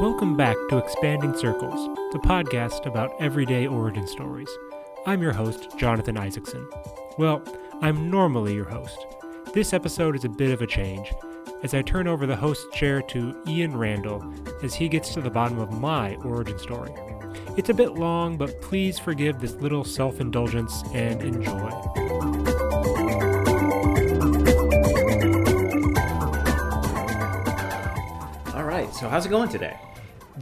Welcome back to Expanding Circles, the podcast about everyday origin stories. I'm your host, Jonathan Isaacson. Well, I'm normally your host. This episode is a bit of a change, as I turn over the host chair to Ian Randall as he gets to the bottom of my origin story. It's a bit long, but please forgive this little self indulgence and enjoy. All right, so how's it going today?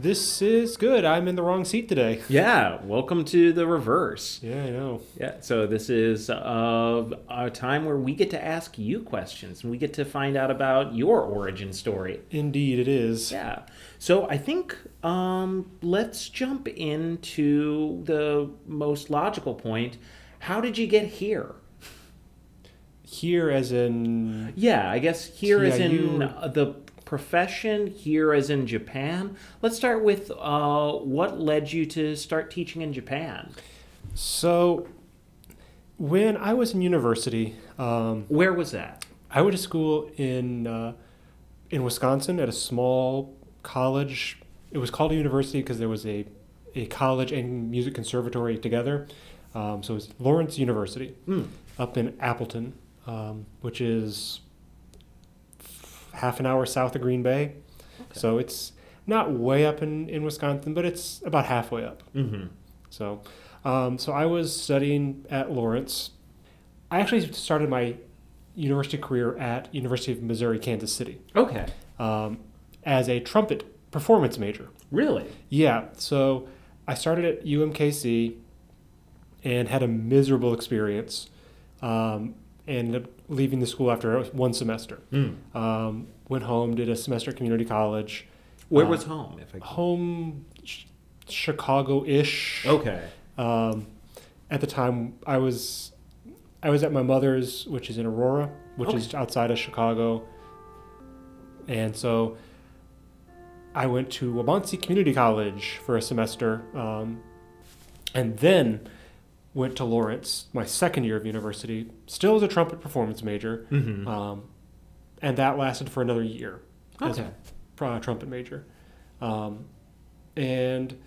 This is good. I'm in the wrong seat today. Yeah, welcome to the reverse. Yeah, I know. Yeah, so this is uh, a time where we get to ask you questions and we get to find out about your origin story. Indeed, it is. Yeah, so I think um, let's jump into the most logical point. How did you get here? Here, as in. Yeah, I guess here is in TIU. uh, the profession, here as in Japan. Let's start with uh, what led you to start teaching in Japan? So, when I was in university, um, Where was that? I went to school in uh, in Wisconsin at a small college. It was called a university because there was a a college and music conservatory together. Um, so it was Lawrence University Hmm. up in Appleton, um, which is half an hour south of Green Bay. So it's not way up in, in Wisconsin, but it's about halfway up. Mm-hmm. So, um, so I was studying at Lawrence. I actually started my university career at University of Missouri Kansas City Okay. um, as a trumpet performance major. Really? Yeah, so I started at UMKC and had a miserable experience. Um, ended up leaving the school after one semester. Mm. Um, went home, did a semester at community college. Where Uh, was home? If I Home, ch- Chicago-ish. okay. Um, at the time, I was I was at my mother's, which is in Aurora, which is outside of Chicago, and so I went to Waubonsee Community College for a semester, um, and then went to Lawrence, my second year of university, still as a trumpet performance major, Mm-hmm. um, and that lasted for another year as okay. a uh, trumpet major. Um, and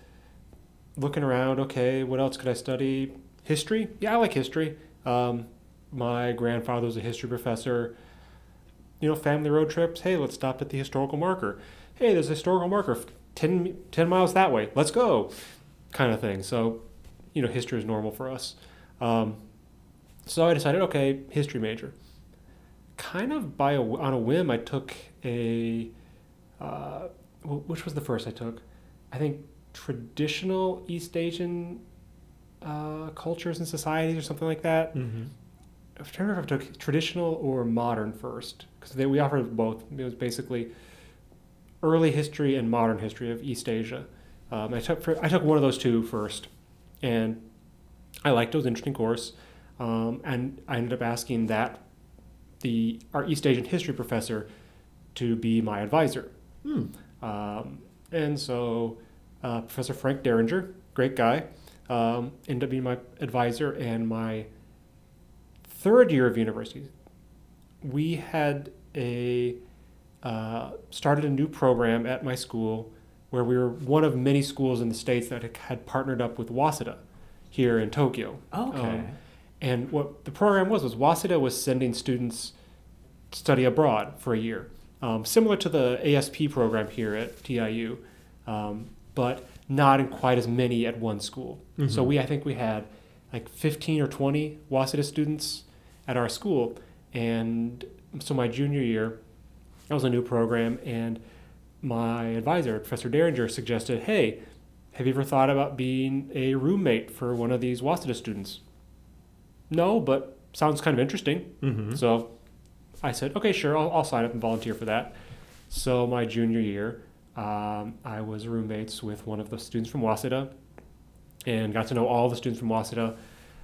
looking around, okay, what else could I study? History? Yeah, I like history. Um, my grandfather was a history professor. You know, family road trips. Hey, let's stop at the historical marker. Hey, there's a historical marker f- 10, 10 miles that way. Let's go. Kind of thing. So, you know, history is normal for us. Um, so I decided, okay, history major. Kind of by a, on a whim, I took a uh, which was the first I took? I think traditional East Asian uh, cultures and societies or something like that. Mm-hmm. I'm trying to remember if I took traditional or modern first because we offered both. It was basically early history and modern history of East Asia. Um, I took for, I took one of those two first, and I liked it. It was an interesting course, um, and I ended up asking that the our East Asian history professor to be my advisor. Hmm. Um, and so uh, Professor Frank Derringer, great guy, um, ended up being my advisor. And my third year of university, we had a uh, started a new program at my school where we were one of many schools in the states that had partnered up with Waseda here in Tokyo. Okay. Um, and what the program was was Waseda was sending students to study abroad for a year, um, similar to the ASP program here at TIU, um, but not in quite as many at one school. So Mhm. we, I think we had like 15 or 20 Waseda students at our school, and so my junior year, that was a new program, and my advisor, Professor Derringer, suggested, "Hey, have you ever thought about being a roommate for one of these Waseda students?" No, but sounds kind of interesting. Mm-hmm. So I said, okay, sure, I'll, I'll sign up and volunteer for that. So my junior year, um, I was roommates with one of the students from Waseda and got to know all the students from Waseda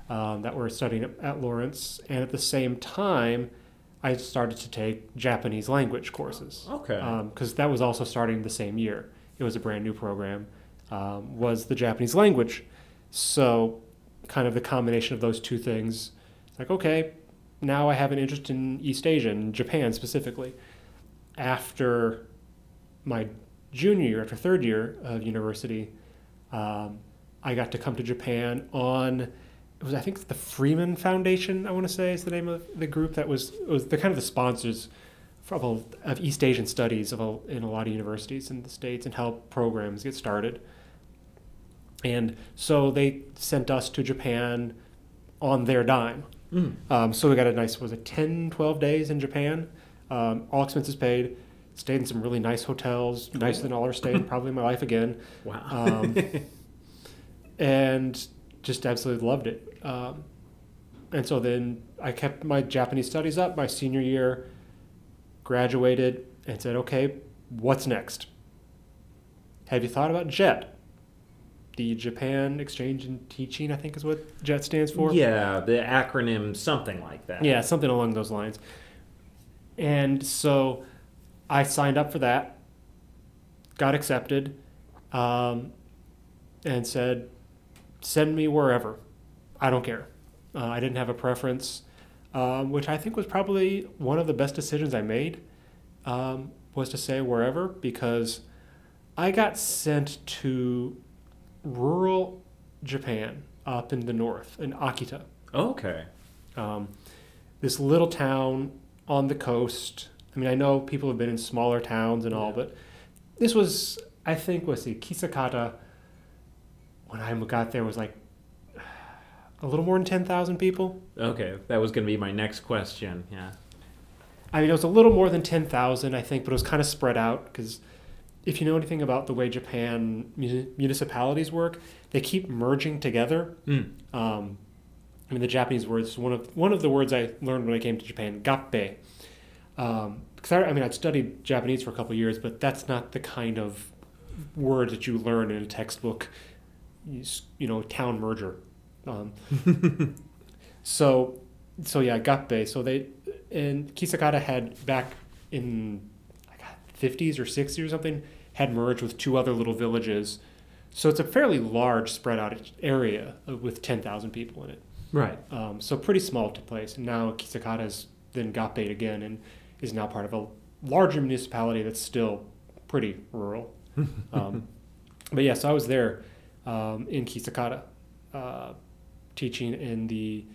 um, that were studying at, at Lawrence. And at the same time, I started to take Japanese language courses Okay. because that was also starting the same year. It was a brand new program, um, was the Japanese language. So, kind of the combination of those two things. It's like, okay, now I have an interest in East Asia and Japan specifically. After my junior year, after third year of university, um, I got to come to Japan on it was I think the Freeman Foundation. I want to say is the name of the group that was was the kind of the sponsors of, a, of East Asian studies of a, in a lot of universities in the states and help programs get started. And so they sent us to Japan on their dime. Mm. Um, so we got a nice, was it 10, 12 days in Japan? Um, all expenses paid. Stayed in some really nice hotels, nicer than all our probably in my life again. Wow. Um, and just absolutely loved it. Um, and so then I kept my Japanese studies up my senior year, graduated, and said, okay, what's next? Have you thought about JET? The Japan Exchange and Teaching, I think is what JET stands for. yeah, the acronym something like that. Yeah, something along those lines. And so I signed up for that, got accepted, um, and said, send me wherever. I don't care. Uh, I didn't have a preference, um, which I think was probably one of the best decisions I made, um, was to say wherever because I got sent to rural Japan up in the north, in Akita Okay. um, this little town on the coast. I mean, I know people have been in smaller towns and all, Yeah. but this was, I think, was the Kisakata. When I got there, was like a little more than ten thousand people. Okay, that was going to be my next question. Yeah. I mean, it was a little more than ten thousand, I think, but it was kind of spread out because if you know anything about the way Japan municipalities work, they keep merging together. Mm. Um, I mean, the Japanese words. One of one of the words I learned when I came to Japan, gappe. Um, because I, I mean, I'd studied Japanese for a couple of years, but that's not the kind of word that you learn in a textbook. You, know, town merger. Um, so, so yeah, gappe. So they and Kisakata had back in like 50s or 60s or something had merged with two other little villages. So it's a fairly large spread out area uh, with 10,000 people in it. Right. Um, so pretty small to place. And now Kisakata has then bait again and is now part of a larger municipality that's still pretty rural. um, but yeah, so I was there um, in Kisakata, uh, teaching in the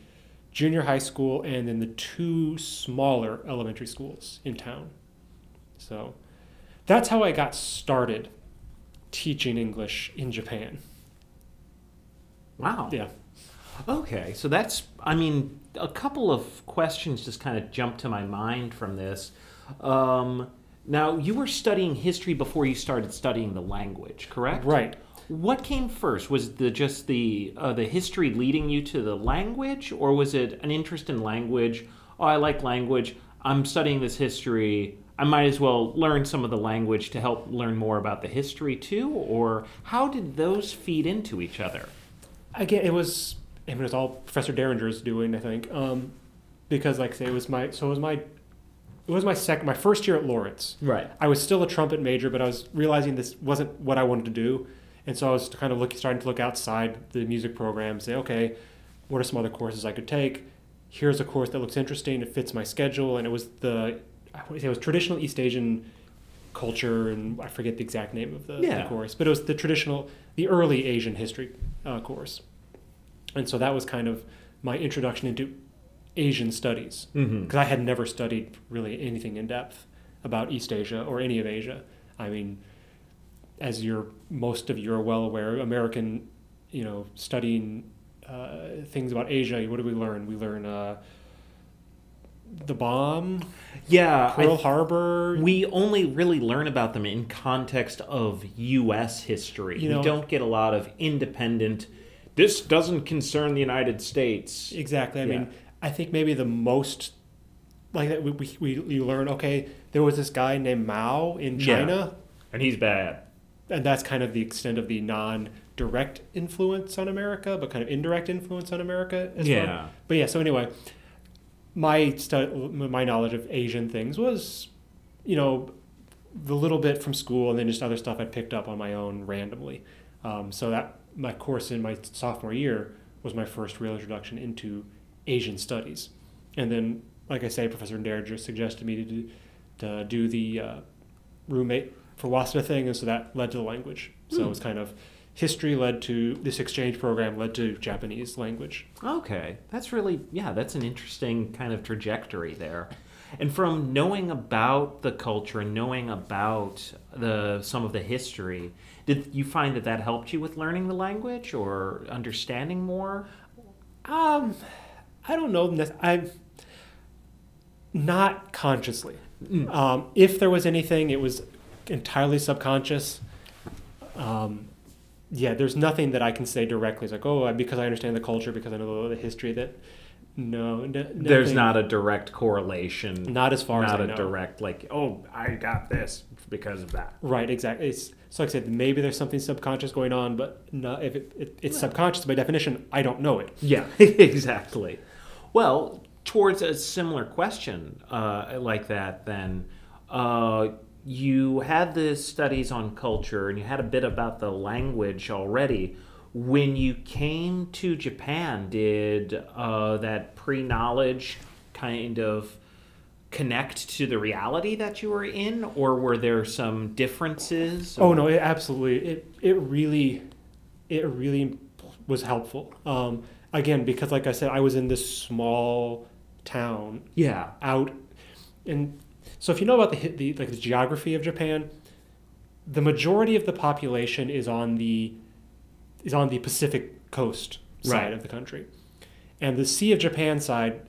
junior high school and in the two smaller elementary schools in town. So that's how I got started teaching English in Japan. Wow. Yeah. Okay, so that's, I mean, a couple of questions just kind of jumped to my mind from this. Um, now, you were studying history before you started studying the language, correct? Right. What came first? Was the just the uh, the history leading you to the language, or was it an interest in language? Oh, I like language. I'm studying this history. I might as well learn some of the language to help learn more about the history too. Or how did those feed into each other? again, it was I mean, it was all Professor Derringer's doing, I think, um, because like I say, it was my so it was my it was my second my first year at Lawrence. Right. I was still a trumpet major, but I was realizing this wasn't what I wanted to do, and so I was kind of looking, starting to look outside the music program, say, okay, what are some other courses I could take? Here's a course that looks interesting. It fits my schedule, and it was the I want to say it was traditional East Asian culture, and I forget the exact name of the, the course, but it was the traditional, the early Asian history uh, course, and so that was kind of my introduction into Asian studies Mm-hmm. because I had never studied really anything in depth about East Asia or any of Asia. I mean, as you're most of you are well aware, American, you know, studying uh, things about Asia. What do we learn? We learn uh, the bomb, Yeah, Pearl Harbor. We only really learn about them in context of U.S. history. You know- we don't get a lot of independent. This doesn't concern the United States. Exactly. I Yeah. mean, I think maybe the most like that we, we, we you learn. Okay, there was this guy named Mao in Yeah. China. And he's bad. And that's kind of the extent of the non-direct influence on America, but kind of indirect influence on America as well. Yeah. But yeah, so anyway, my stu- my knowledge of Asian things was, you know, the little bit from school, and then just other stuff I picked up on my own randomly. Um, so that my course in my sophomore year was my first real introduction into Asian studies, and then, like I say, Professor Derringer suggested me to do, to do the uh, roommate for Waseda thing, and so that led to the language. So Hmm. it's kind of history led to this exchange program led to Japanese language. Okay, that's really yeah, that's an interesting kind of trajectory there. And from knowing about the culture and knowing about the some of the history, did you find that that helped you with learning the language or understanding more? Um, I don't know. nec- I not consciously. Um, if there was anything, it was entirely subconscious. Um, yeah, there's nothing that I can say directly. It's like, oh, because I understand the culture, because I know the history. That no, n- There's not a direct correlation. not as far not as a direct like, oh, I got this because of that. Right, exactly. It's so like I said, maybe there's something subconscious going on, but no, if it, it, it's subconscious by definition, I don't know it. Yeah, exactly. Well, towards a similar question uh, like that, then uh, you had the studies on culture and you had a bit about the language already. When you came to Japan, did uh, that pre knowledge kind of connect to the reality that you were in, or were there some differences? Oh no, it absolutely it it really it really was helpful. Um, again, because like I said, I was in this small town Yeah. out, and so if you know about the the like the geography of Japan, the majority of the population is on the is on the Pacific coast side Right. of the country, and the Sea of Japan side,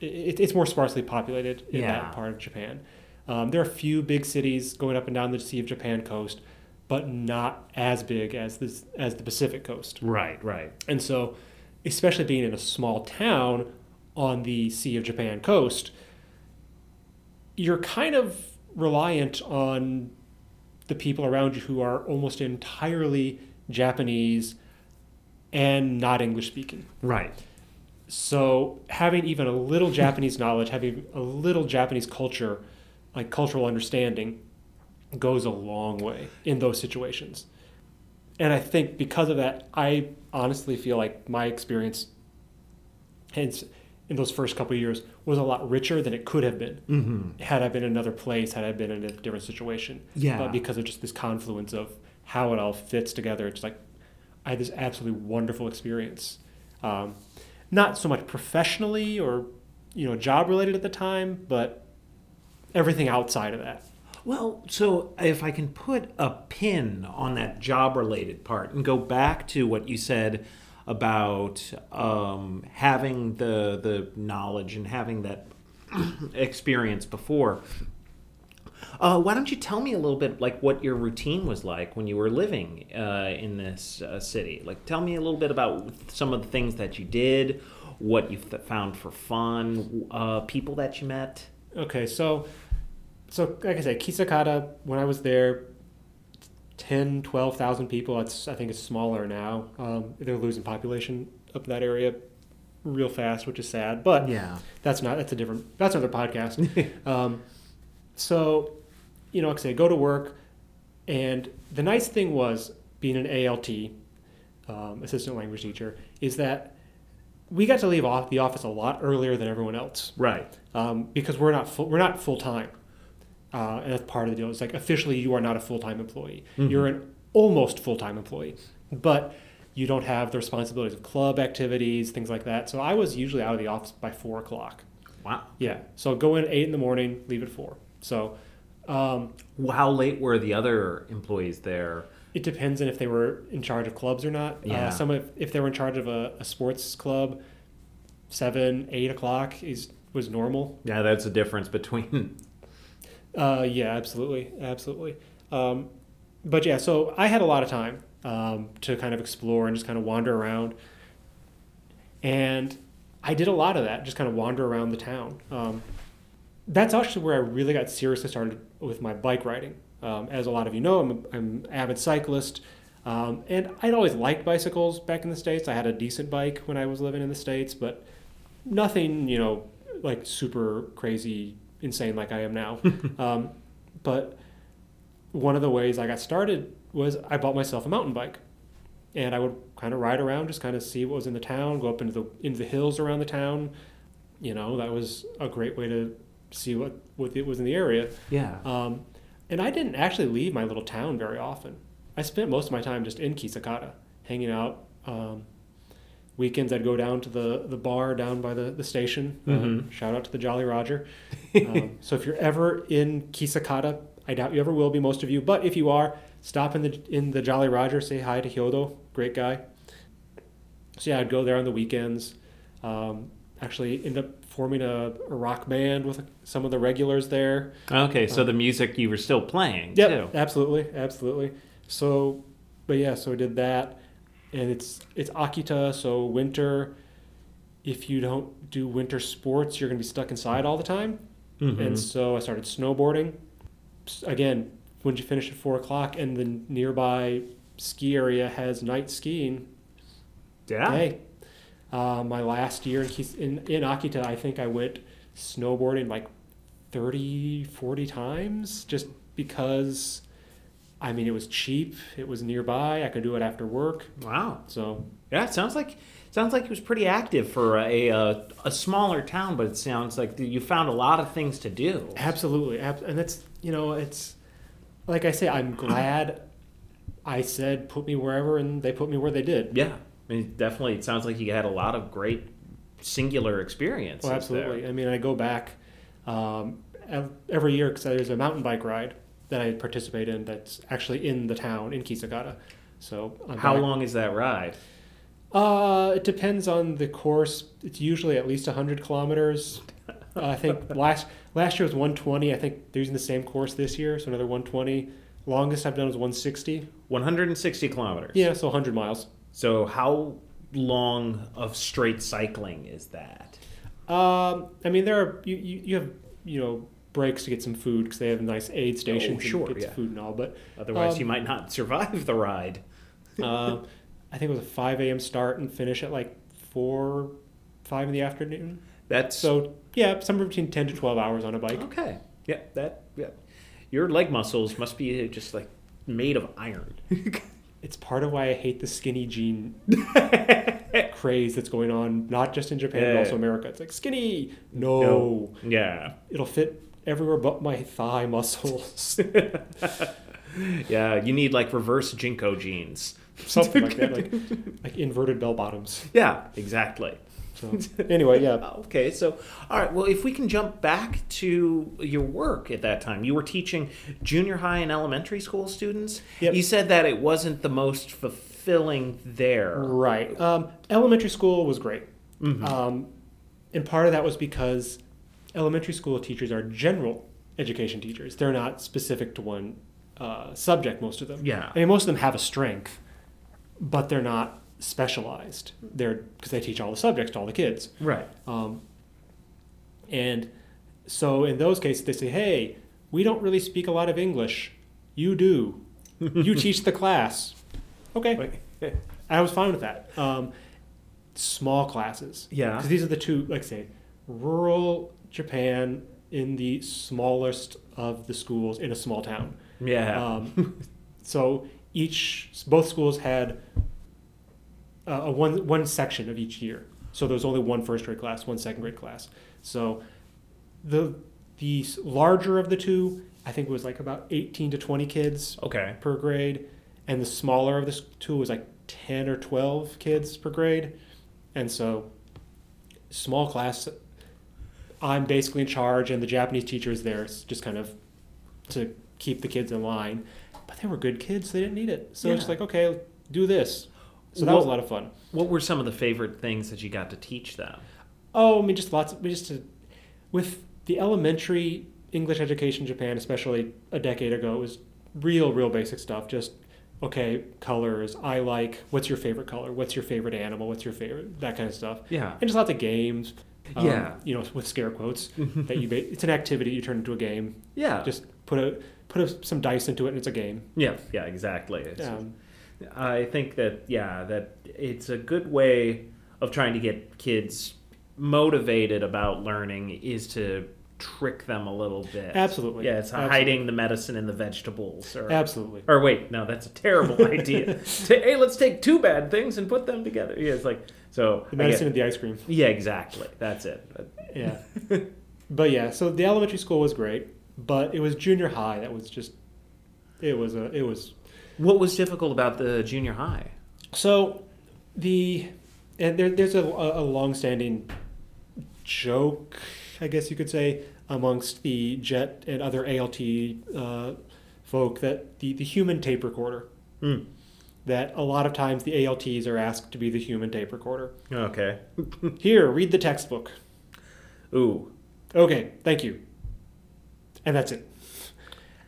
it, it's more sparsely populated in Yeah. that part of Japan. Um, there are a few big cities going up and down the Sea of Japan coast, but not as big as this as the Pacific coast. Right, right. And so, especially being in a small town on the Sea of Japan coast, you're kind of reliant on the people around you who are almost entirely Japanese and not English speaking. Right. So, having even a little Japanese knowledge, having a little Japanese culture, like cultural understanding, goes a long way in those situations. And I think because of that, I honestly feel like my experience hence in those first couple of years was a lot richer than it could have been Mm-hmm. had I been in another place, had I been in a different situation. Yeah. But because of just this confluence of how it all fits together, it's like I had this absolutely wonderful experience. Um, not so much professionally or you know job related at the time, but everything outside of that. Well, so if I can put a pin on that job related part and go back to what you said about um, having the the knowledge and having that experience before. Uh, why don't you tell me a little bit like what your routine was like when you were living uh, in this uh, city? Like, tell me a little bit about some of the things that you did, what you found for fun, uh, people that you met. Okay, so so like I said, Kisakata, when I was there, 10, 12,000 people. It's I think it's smaller now. Um, they're losing population up that area real fast, which is sad. But Yeah. that's not that's a different that's another podcast. um, so, you know, like I say, go to work, and the nice thing was being an ALT, um, assistant language teacher, is that we got to leave off the office a lot earlier than everyone else Right. um, because we're not full, we're not full time, uh, and that's part of the deal. It's like officially you are not a full time employee. Mhm. You're an almost full time employee, but you don't have the responsibilities of club activities, things like that. So I was usually out of the office by four o'clock. Wow. Yeah, so go in at eight in the morning, leave at four. So um, How late were the other employees there? it depends on if they were in charge of clubs or not. Yeah. Uh, some of, if they were in charge of a, a sports club, seven, eight o'clock is was normal. Yeah, that's the difference between. Uh, yeah, absolutely, absolutely. Um, but yeah, so I had a lot of time um, to kind of explore and just kind of wander around, and I did a lot of that, just kind of wander around the town. Um, that's actually where I really got seriously started with my bike riding. Um, as a lot of you know, I'm, a, I'm an avid cyclist, um, and I'd always liked bicycles back in the states. I had a decent bike when I was living in the states, but nothing, you know, like super crazy, insane like I am now. um, but one of the ways I got started was I bought myself a mountain bike, and I would kind of ride around, just kind of see what was in the town, go up into the into the hills around the town. You know, that was a great way to see what what it was in the area. Yeah. Um, and I didn't actually leave my little town very often. I spent most of my time just in Kisakata, hanging out. Um, weekends, I'd go down to the, the bar down by the, the station. Um, Mhm. shout out to the Jolly Roger. Um, so if you're ever in Kisakata, I doubt you ever will be, most of you. But if you are, stop in the in the Jolly Roger, say hi to Hyodo, great guy. So yeah, I'd go there on the weekends. Um, actually, end up forming a, a rock band with some of the regulars there. Okay, so the music you were still playing too. absolutely, absolutely. So, but yeah, so I did that, and it's it's Akita, so winter. If you don't do winter sports, you're gonna be stuck inside all the time. Mhm. And so I started snowboarding. Again, when you finish at four o'clock, and the nearby ski area has night skiing. yeah. Hey, uh, my last year in, in in Akita, I think I went snowboarding like 30, 40 times just because. I mean, it was cheap. It was nearby. I could do it after work. Wow. So Yeah, it sounds like sounds like it was pretty active for a a, a smaller town, but it sounds like you found a lot of things to do. absolutely, and that's you know, it's like I say, I'm glad I said put me wherever, and they put me where they did. Yeah, I mean, definitely. It sounds like you had a lot of great singular experiences. Oh, absolutely. there. I mean, I go back um, every year because there's a mountain bike ride that I participate in that's actually in the town in Kisakata. So I'm How back- long is that ride? Uh, it depends on the course. It's usually at least 100 kilometers. Uh, I think last last year was 120. I think they're using the same course this year, so another 120. Longest I've done was 160. 160 kilometers. Yeah, so 100 miles. So how long of straight cycling is that? Um, I mean, there are you, you, you have you know breaks to get some food because they have a nice aid stations sure, and get yeah. food and all. But Otherwise, Um, you might not survive the ride. um, I think it was a 5 a.m. start and finish at like four, five in the afternoon. That's So yeah, somewhere between 10 to 12 hours on a bike. okay. Yeah, that yeah. Your leg muscles must be just like made of iron. It's part of why I hate the skinny jean craze that's going on, not just in Japan but also America. It's like skinny, no, Yeah. it'll fit everywhere but my thigh muscles, Yeah, you need like reverse JNCO jeans. something like that, like like inverted bell bottoms. Yeah, exactly. So anyway, yeah, Okay, so all right. Well, if we can jump back to your work at that time, you were teaching junior high and elementary school students. Yep. You said that it wasn't the most fulfilling there. right. Um, elementary school was great, Mhm. um, and part of that was because elementary school teachers are general education teachers. They're not specific to one uh, subject. Most of them. Yeah. I mean, most of them have a strength, but they're not specialized. They're because they teach all the subjects to all the kids. Right. Um, and so in those cases, they say, "Hey, we don't really speak a lot of English. You do. you teach the class." Okay, I was fine with that. Um, small classes. Yeah. Because these are the two, like say, rural Japan in the smallest of the schools in a small town. Yeah. Um, so each, both schools had uh, a one one section of each year. So there was only one first grade class, one second grade class. So the the larger of the two, I think, was like about eighteen to twenty kids okay. per grade, and the smaller of the two was like ten or twelve kids per grade. And so, small class, I'm basically in charge, and the Japanese teacher is there, just kind of to keep the kids in line. But they were good kids; they didn't need it. So it's like, okay, do this. So that was a lot of fun. What were some of the favorite things that you got to teach them? Oh, I mean, just lots. Of, just to, with the elementary English education in Japan, especially a decade ago, it was real, real basic stuff. Just okay, colors. I like. What's your favorite color? What's your favorite animal? What's your favorite? That kind of stuff. Yeah. And just lots of games. Um, Yeah. You know, with scare quotes that you. Ba- it's an activity you turn into a game. Yeah. Just put a put a, some dice into it, and it's a game. yeah. Yeah. Exactly. It's- Um, I think that yeah, that it's a good way of trying to get kids motivated about learning is to trick them a little bit. Absolutely. Yeah, it's Absolutely. hiding the medicine in the vegetables. Or, absolutely. or wait, no, that's a terrible idea. Hey, let's take two bad things and put them together. Yeah, it's like so. The medicine and the ice cream. yeah, exactly. That's it. Yeah. but yeah, so the elementary school was great, but it was junior high that was just it was a it was What was difficult about the junior high? so the and there, there's a, a long-standing joke, I guess you could say, amongst the JET and other ALT uh, folk that the, the human tape recorder. Mm. That a lot of times the ALTs are asked to be the human tape recorder. Okay. Here, read the textbook. Ooh. Okay, thank you. And that's it.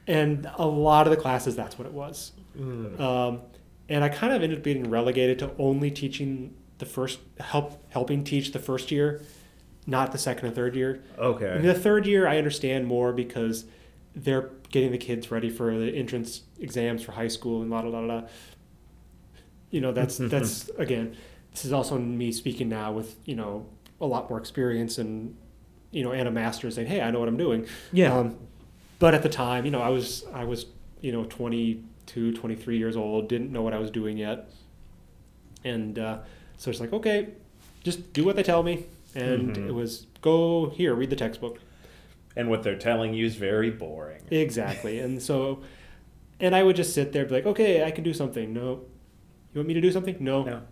And a lot of the classes, that's what it was. Mm. Um, and I kind of ended up being relegated to only teaching the first, help helping teach the first year, not the second and third year. In Okay. the third year, I understand more because they're getting the kids ready for the entrance exams for high school and la da da da. You know, that's that's again. This is also me speaking now with you know a lot more experience and you know and a master saying, hey, I know what I'm doing. Yeah. Um, but at the time, you know, I was I was you know 22, 23 years old, didn't know what I was doing yet, and uh, so it's like, okay, just do what they tell me, and Mhm. it was go here, read the textbook. and what they're telling you is very boring. Exactly. and so, and I would just sit there, and be like, okay, I can do something. No, you want me to do something? No. No.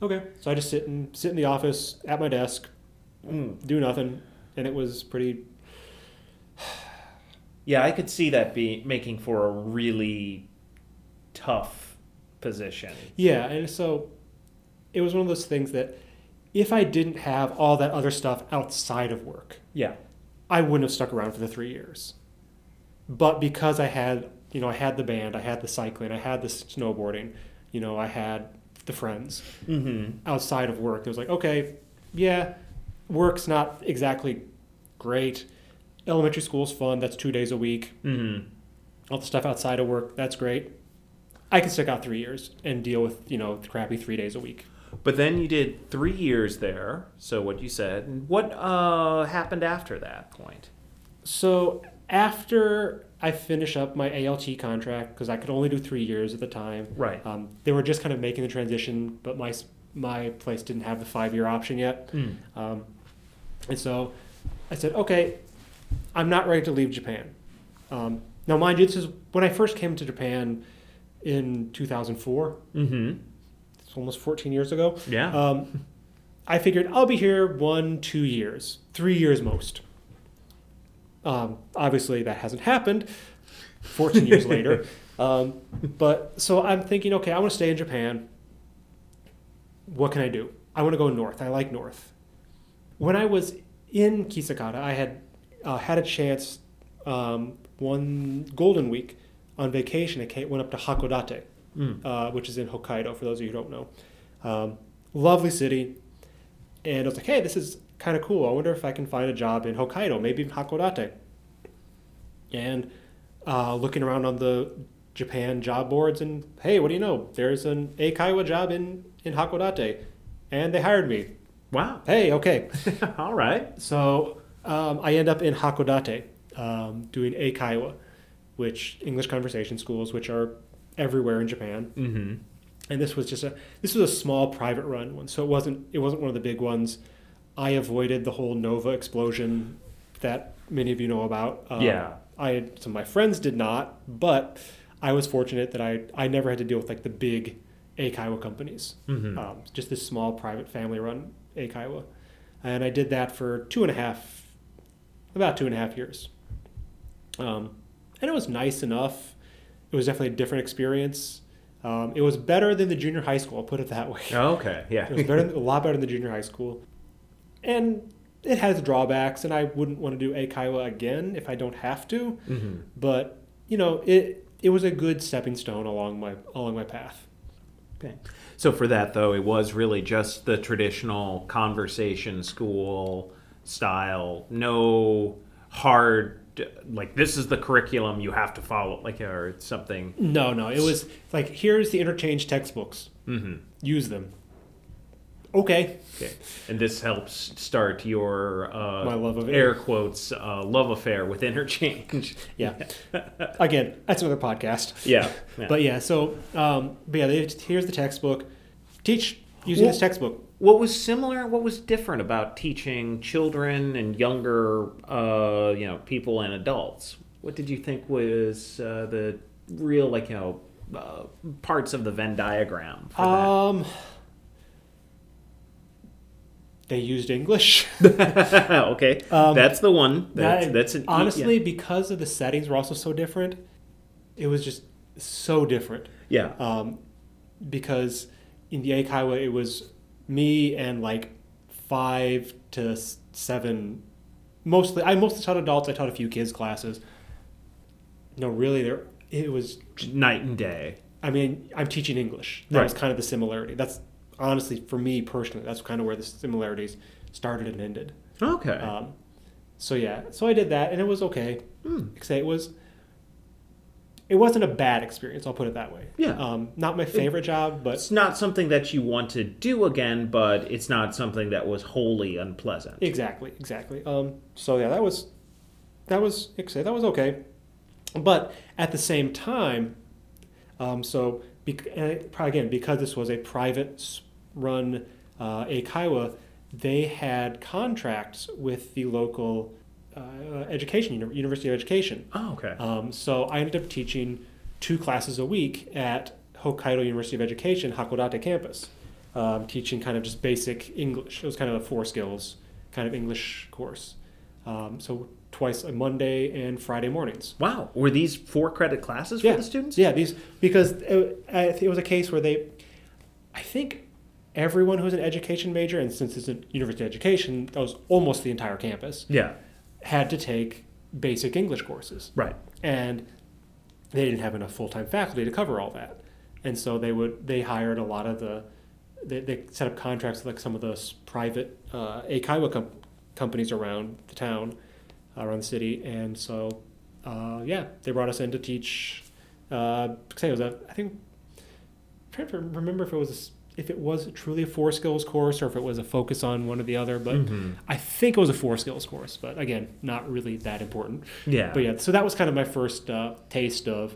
Okay. So I just sit and sit in the office at my desk, Mm. do nothing, and it was pretty. Yeah, I could see that be making for a really tough position. Yeah, and so it was one of those things that if I didn't have all that other stuff outside of work, Yeah. I wouldn't have stuck around for the three years. But because I had, you know, I had the band, I had the cycling, I had the snowboarding, you know, I had the friends Mm-hmm. outside of work. It was like, okay, yeah, work's not exactly great. Elementary school's fun. That's two days a week. Mm-hmm. All the stuff outside of work, that's great. I can stick out three years and deal with, you know, the crappy three days a week. But then you did three years there. So what you said. What uh, happened after that point? So after I finish up my ALT contract, because I could only do three years at the time, Right. um, they were just kind of making the transition, but my my place didn't have the five year option yet, Mm. um, and so I said, okay, I'm not ready to leave Japan. Um, now, mind you, this is when I first came to Japan in 2004. Mm-hmm. It's almost 14 years ago. Yeah. Um, I figured I'll be here one, two years, three years most. Um, obviously, that hasn't happened. 14 years later. Um, but so I'm thinking, okay, I want to stay in Japan. What can I do? I want to go north. I like north. When I was in Kisakata, I had uh, had a chance um, one Golden Week on vacation. I came, went up to Hakodate Mm. uh, which is in Hokkaido, for those of you who don't know. Um, lovely city. And I was like, hey, this is kind of cool. I wonder if I can find a job in Hokkaido, maybe in Hakodate. And uh, looking around on the Japan job boards, and hey, what do you know? There's an Eikaiwa job in, in Hakodate. And they hired me. Wow. Hey, okay. All right. So um, I end up in Hakodate um, doing Eikaiwa, which English conversation schools, which are everywhere in Japan Mm-hmm. and this was just a this was a small private run one so it wasn't it wasn't one of the big ones i avoided the whole NOVA explosion that many of you know about Um, Yeah. i had, some of my friends did not but i was fortunate that i i never had to deal with like the big Eikaiwa companies Mm-hmm. um, just this small private family run Eikaiwa. And I did that for two and a half, about two and a half years. Um, and it was nice enough. It was definitely a different experience. Um, it was better than the junior high school, I'll put it that way. okay. Yeah. It was better, a lot better than the junior high school. And it has drawbacks, and I wouldn't want to do Eikaiwa again if I don't have to. mm-hmm. But, you know, it, it was a good stepping stone along my, along my path. Okay. So for that though, it was really just the traditional conversation school style. No hard like this is the curriculum you have to follow like or something. No, no. It was like, here's the interchange textbooks. Mm-hmm. Use them. Okay. Okay. And this helps start your uh, My love of it. air quotes uh, love affair with interchange. Yeah. Again, that's another podcast. yeah. yeah. But yeah, so um, but yeah, they, here's the textbook. Teach using this textbook. What was similar? What was different about teaching children and younger, uh, you know, people and adults? what did you think was uh, the real like you know uh, parts of the Venn diagram? For Um, they used English. okay, um, that's the one. That's, That- that's an honestly because of the settings were also so different. It was just so different. yeah. yeah. um, because in the Eikaiwa it was me and like five to seven, mostly. I mostly taught adults. I taught a few kids classes. No, really, there it was. night and day. I mean, I'm teaching English. That was kind of the similarity. That's honestly for me personally. That's kind of where the similarities started and ended. Okay. Um, so yeah, so I did that, and it was okay. Say it was. It wasn't a bad experience. I'll put it that way. Yeah. Um, not my favorite job, but It's not something that you want to do again, but it's not something that was wholly unpleasant. Exactly, exactly. Um, so yeah, that was that was like I say, that was okay, but at the same time, um, so and again because this was a private run uh, Eikaiwa, they had contracts with the local uh, education University of Education. oh, okay. Um, so I ended up teaching two classes a week at Hokkaido University of Education Hakodate campus, um, teaching kind of just basic English. It was kind of a four skills kind of English course. Um, so twice a Monday and Friday mornings. wow. Were these four credit classes for Yeah. the students? Yeah, these because it, it was a case where they, I think everyone who's an education major, and since it's a university education, that was almost the entire campus, Yeah. Had to take basic English courses. Right. and they didn't have enough full-time faculty to cover all that and so they would they hired a lot of the they, they set up contracts with like some of those private uh, Eikaiwa com- companies around the town around the city and so uh, yeah they brought us in to teach uh, say it was a I think I'm trying to remember if it was if it was truly a four skills course or if it was a focus on one or the other but Mhm. I think it was a four skills course but again not really that important Yeah. but yeah, so that was kind of my first uh, taste of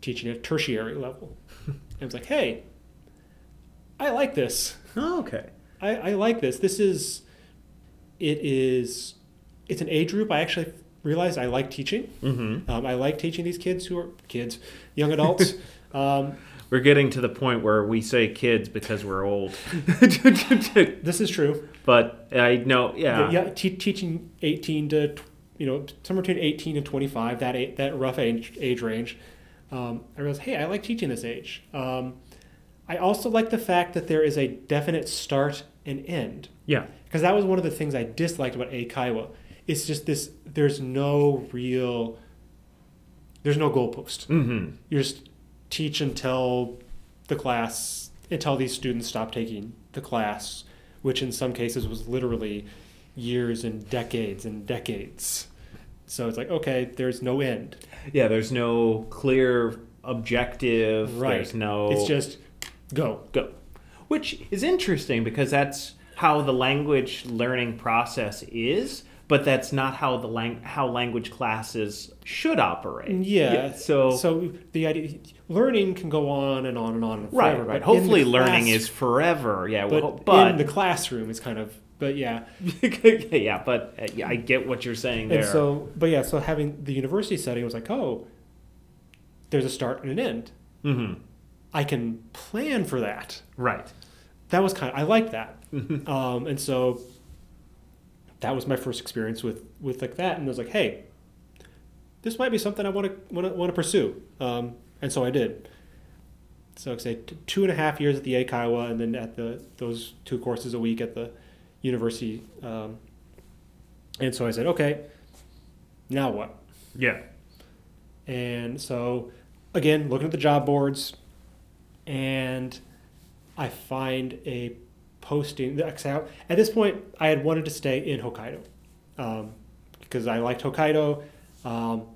teaching at tertiary level. it was like, hey, I like this. Oh, okay. I, I like this. This is, it is, it's an age group. I actually realized I like teaching. Mm-hmm. Um, I like teaching these kids who are kids, young adults. um, We're getting to the point where we say kids because we're old. this is true. but I know, yeah. yeah, te- teaching 18 to, you know, somewhere between 18 and 25, that that rough age, age range. Um, I realized, hey, I like teaching this age. Um, I also like the fact that there is a definite start and end. Yeah. Because that was one of the things I disliked about Eikaiwa. It's just this, there's no real, there's no goalpost. Mm-hmm. You just teach until the class, until these students stop taking the class, which in some cases was literally years and decades and decades. So it's like, okay, there's no end. Yeah, there's no clear objective. Right. There's no. It's just go. go. Which is interesting because that's how the language learning process is, but that's not how the lang- how language classes should operate. Yeah. yeah so, So the idea, learning can go on and on and on. right, forever, right. but Hopefully, learning class- is forever. Yeah, But, well, but in the classroom is kind of, but yeah. yeah, but uh, yeah, I get what you're saying there. And so, but yeah, so having the university setting was like, oh, there's a start and an end. hmm I can plan for that. Right. That was kind of I like that, Mm-hmm. um, and so that was my first experience with with like that, and I was like, hey, this might be something I want to want to want to pursue, um, and so I did. So I say t- two and a half years at the Eikaiwa, and then at the those two courses a week at the university, um, and so I said, okay, now what? Yeah. And so, again, looking at the job boards, and I find a posting. At this point, I had wanted to stay in Hokkaido um, because I liked Hokkaido. Um,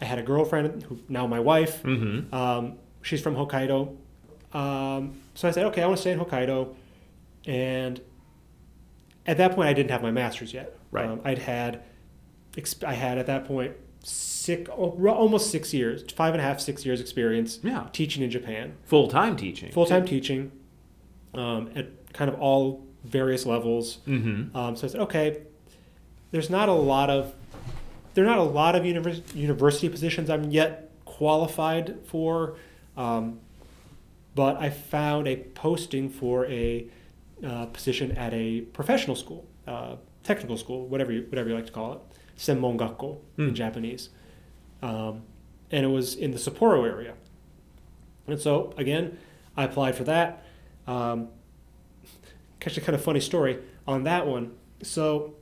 I had a girlfriend, who now my wife. Mm-hmm. Um, she's from Hokkaido. Um, so I said, okay, I want to stay in Hokkaido. And at that point, I didn't have my master's yet. Right. Um, I'd had, exp- I had at that point six, oh, almost six years, five and a half, six years experience Yeah. teaching in Japan, Full time teaching. full time teaching, um, at kind of all various levels. Mm-hmm. Um, so I said, okay, there's not a lot of there are not a lot of univers- university positions I'm yet qualified for, um, but I found a posting for a uh, position at a professional school, uh, technical school, whatever you, whatever you like to call it, senmongakko Hmm. in Japanese, um, and it was in the Sapporo area. And so again, I applied for that. Um, actually, kind of funny story on that one. So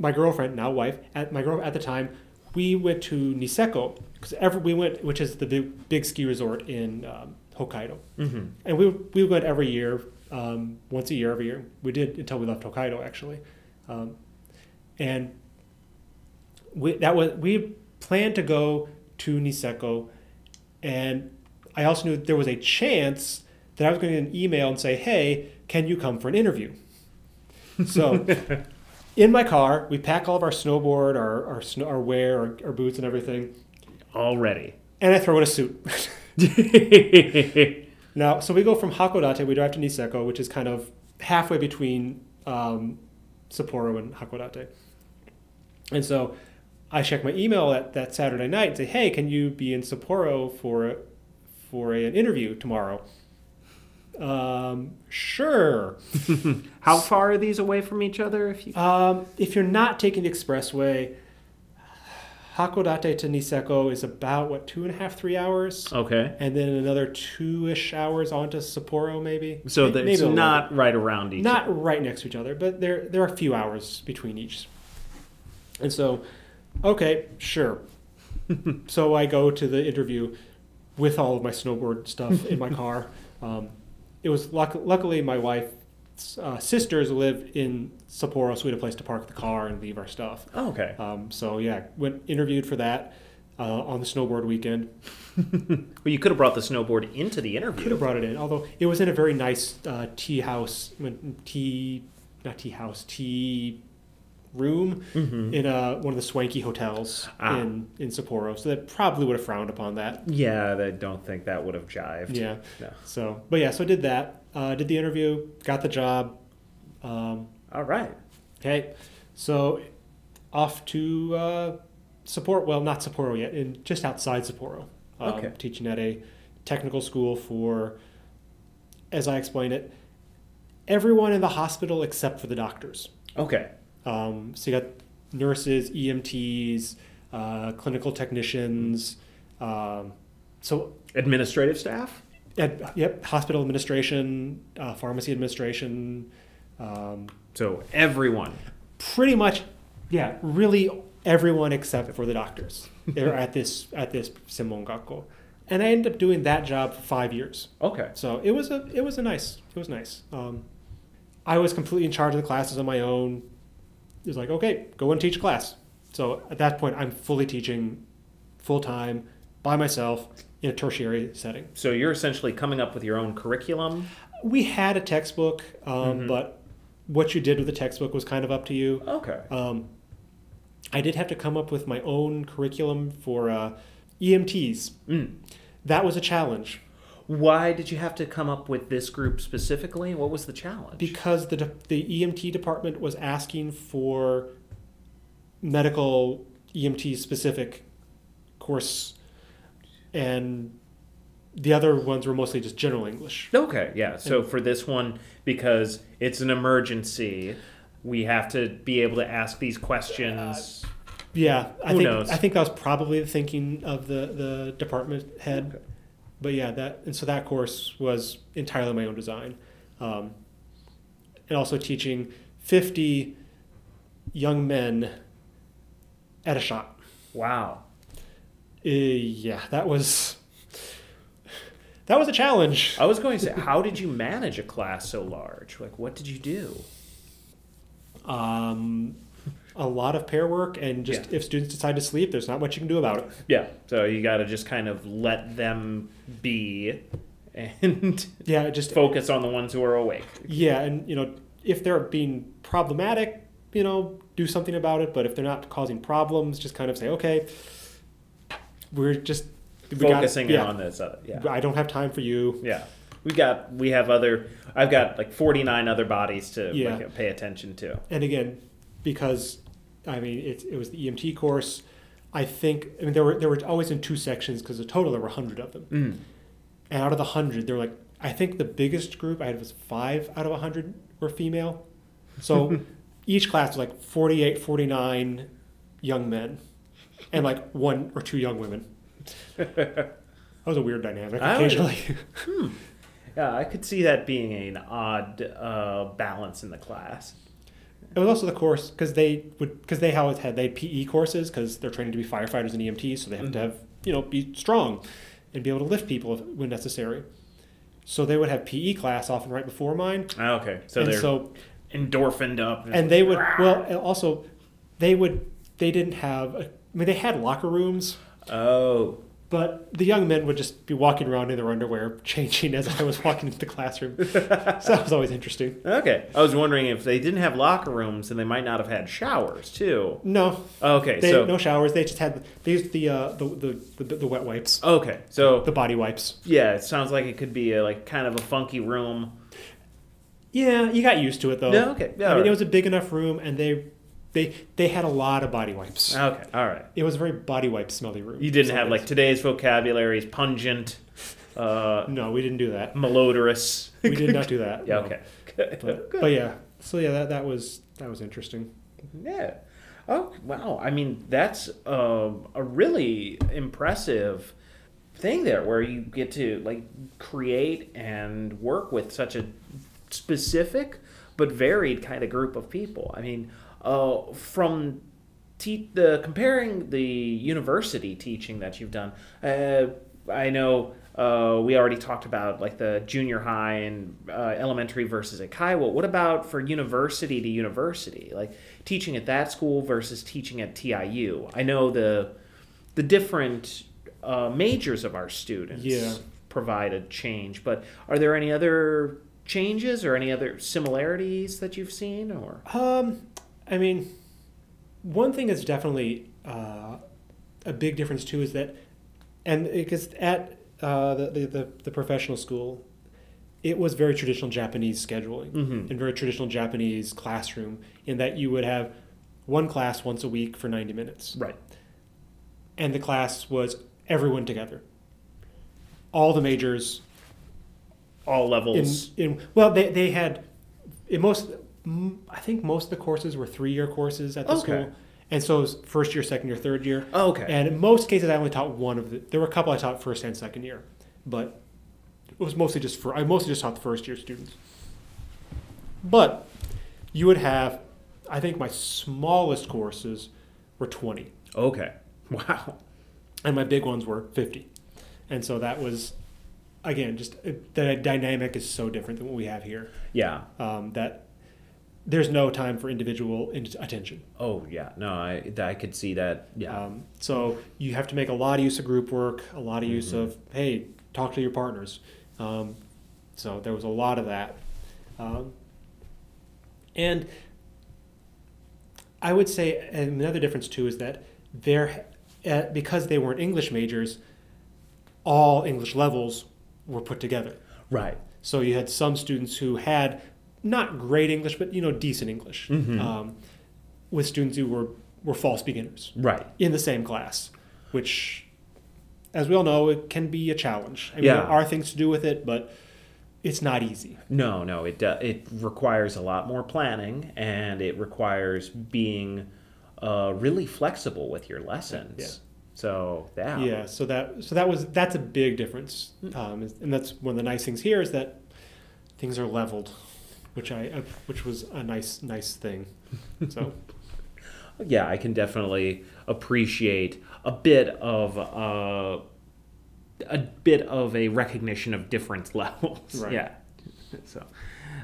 my girlfriend, now wife, at my girl at the time, we went to Niseko because every we went, which is the big, big ski resort in um, Hokkaido, Mm-hmm. and we we went every year, um, once a year, every year. We did until we left Hokkaido actually, um, and we that was we planned to go to Niseko, and I also knew there was a chance that I was going to get an email and say, "Hey, can you come for an interview?" So, in my car, we pack all of our snowboard, our our, snow, our wear, our, our boots, and everything, Already. and I throw in a suit. now, so we go from Hakodate, we drive to Niseko, which is kind of halfway between um, Sapporo and Hakodate. And so I check my email at that Saturday night and say, "Hey, can you be in Sapporo for for an interview tomorrow?" Um, sure. How far are these away from each other? If you Um, if you're not taking the expressway, Hakodate to Niseko is about what two and a half, three hours, okay, and then another two-ish hours onto Sapporo, maybe. so May- that maybe it's little not right around each. not right next to each other, but there there are a few hours between each. And so, okay, sure. so I go to the interview with all of my snowboard stuff in my car. Um, it was luck- luckily my wife's uh, sisters live in Sapporo, so we had a place to park the car and leave our stuff. Oh, okay. Um, so yeah, went interviewed for that uh, on the snowboard weekend. Well, you could have brought the snowboard into the interview. Could have brought it in, although it was in a very nice uh, tea house, tea, not tea house, tea room Mhm. in uh, one of the swanky hotels Ah. in in Sapporo. So that probably would have frowned upon that. Yeah, I don't think that would have jived. Yeah. No. So, but yeah, so I did that. Uh, did the interview, got the job. Um, All right. okay, so off to uh, Sapporo. Well, not Sapporo yet, in just outside Sapporo. Um, Okay. Teaching at a technical school for, as I explain it, everyone in the hospital except for the doctors. Okay. Um, so you got nurses, EMTs, uh, clinical technicians. Um, so, Administrative staff. at, yep, hospital administration, uh, pharmacy administration, um, So everyone. pretty much, yeah, really everyone except for the doctors They're at this at this Senmongakko. And I ended up doing that job for five years. Okay. So it was a it was a nice it was nice. Um, I was completely in charge of the classes on my own. Was like okay, go and teach a class. So at that point, I'm fully teaching full time by myself in a tertiary setting. So you're essentially coming up with your own curriculum. We had a textbook, um, Mhm. but what you did with the textbook was kind of up to you. Okay. Um, I did have to come up with my own curriculum for uh, EMTs. Mm. That was a challenge Why did you have to come up with this group specifically? What was the challenge? because the de- the EMT department was asking for medical EMT specific course, and the other ones were mostly just general English. Okay, yeah. So for this one, because it's an emergency, we have to be able to ask these questions. Yeah, I Who think knows? I think that was probably the thinking of the the department head. Okay. But yeah, that and so that course was entirely my own design, um, and also teaching fifty young men at a shop. Wow. Uh, yeah, that was that was a challenge. I was going to say, how did you manage a class so large? Like, what did you do? Um, a lot of pair work, and just Yeah. if students decide to sleep, there's not much you can do about it. Yeah. So you got to just kind of let them be and Yeah, just focus on the ones who are awake. Yeah, and you know, if they're being problematic, you know, do something about it. But if they're not causing problems, just kind of say, okay, we're just we Focusing in yeah, on this. Other, yeah. I don't have time for you. Yeah. We got, we have other, I've got like 49 other bodies to Yeah. like, pay attention to. And again, because I mean, it, it was the EMT course. I think I mean there were there were always in two sections because in total there were hundred of them. Mm. And out of the hundred, there were like I think the biggest group I had was five out of hundred were female. So each class was like 48, 49 young men, and like one or two young women. That was a weird dynamic I would- occasionally. Yeah, I could see that being an odd uh, balance in the class. It was also the course because they would because they always had they had PE courses because they're training to be firefighters and EMTs, so they have to Mhm. have you know be strong and be able to lift people if, when necessary. So they would have PE class often right before mine, Ah, Okay, so and they're so endorphined up. and they would well also they would they didn't have a, I mean they had locker rooms, oh, but the young men would just be walking around in their underwear, changing as I was walking into the classroom. so that was always interesting. okay. I was wondering if they didn't have locker rooms, then they might not have had showers too. No, Okay, they so no showers. They just had they used the uh, the, the, the the wet wipes, okay, so the body wipes. yeah, it sounds like it could be a, like kind of a funky room. Yeah, you got used to it though. Yeah, okay, yeah, I mean, it was a big enough room, and they they they had a lot of body wipes. Okay, all right. It was a very body wipe smelly room. You didn't have it's- like today's vocabulary is pungent, uh, No, we didn't do that. malodorous. We did not do that. Yeah, no. okay. But, but yeah, so yeah, that that was that was interesting. Yeah. Oh wow! I mean, that's uh, a really impressive thing there, where you get to like create and work with such a specific but varied kind of group of people. I mean, uh, from te- the comparing the university teaching that you've done, uh, I know uh, we already talked about like the junior high and uh, elementary versus at Eikaiwa. What about for university to university, like teaching at that school versus teaching at TIU? I know the the different uh, majors of our students Yeah. provide a change, but are there any other changes or any other similarities that you've seen or Um, I mean, one thing that's definitely uh, a big difference too is that, and because at uh, the, the, the professional school, it was very traditional Japanese scheduling Mhm. and very traditional Japanese classroom in that you would have one class once a week for ninety minutes, right? and the class was everyone together, all the majors All levels. in well they, they had in most i think most of the courses were three-year courses at the Okay. school and so it was first year second year third year Oh, okay. and in most cases i only taught one of the there were a couple i taught first and second year but it was mostly just for i mostly just taught the first year students but you would have i think my smallest courses were 20 okay. Wow. and my big ones were 50 and so that was again just the dynamic is so different than what we have here Yeah. um, that there's no time for individual in- attention. Oh yeah. No, I I could see that. Yeah. Um, so you have to make a lot of use of group work, a lot of use Mhm. of hey, talk to your partners. Um, so there was a lot of that, um, and I would say another difference too is that there, uh, because they weren't English majors, all English levels were put together. right. So you had some students who had not great English, but you know decent English, Mhm. um, with students who were were false beginners Right. in the same class, which, as we all know, it can be a challenge. I mean, Yeah. there are things to do with it, but it's not easy. No, no. It uh, it requires a lot more planning, and it requires being uh, really flexible with your lessons. Yeah. So yeah. Yeah. So that so that was that's a big difference, Mm. um, and that's one of the nice things here is that things are leveled, which I uh, which was a nice nice thing. So. yeah, I can definitely appreciate a bit of uh, a bit of a recognition of different levels. Right. Yeah. So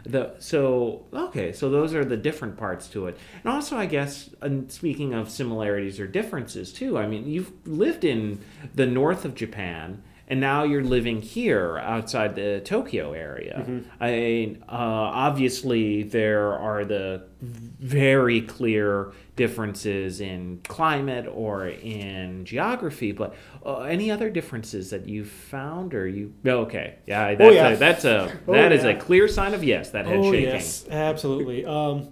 the so okay, so those are the different parts to it, and also I guess and speaking of similarities or differences too. I mean, you've lived in the north of Japan. And now you're living here outside the Tokyo area. I mean, uh, obviously there are the very clear differences in climate or in geography, but uh, any other differences that you've found or you? Okay, yeah, that's Oh, yeah. a, that's a Oh, that is yeah. a clear sign of yes. That head oh shaking. yes, absolutely. Um,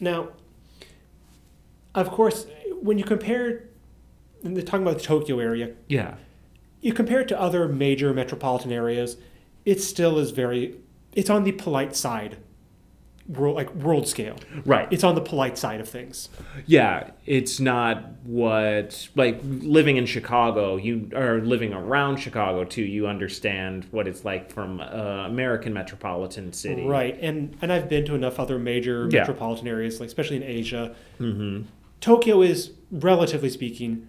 Now, of course, when you compare, and they're talking about the Tokyo area, Yeah. you compare it to other major metropolitan areas, it still is very, it's on the polite side, world like world scale. Right. It's on the polite side of things. Yeah, it's not what like living in Chicago. You are living around Chicago too. You understand what it's like from uh, American metropolitan city. Right, and and I've been to enough other major Yeah. metropolitan areas, like especially in Asia. Mm-hmm. Tokyo is, relatively speaking,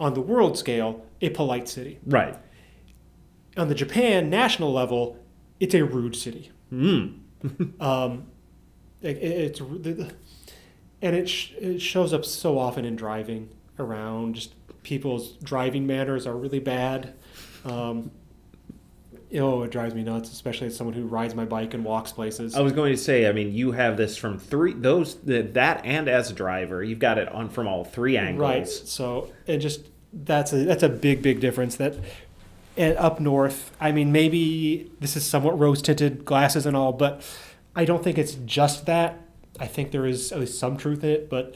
on the world scale, a polite city. Right. On the Japan national level, it's a rude city. Mm. Um, it, it's and it sh- it shows up so often in driving around. Just people's driving manners are really bad. Um, oh, it drives me nuts, especially as someone who rides my bike and walks places. I was going to say. I mean, you have this from three those that that and as a driver, you've got it on from all three angles. Right. So it just that's a that's a big big difference. That and up north, I mean, maybe this is somewhat rose tinted glasses and all, but I don't think it's just that. I think there is at least some truth in it. But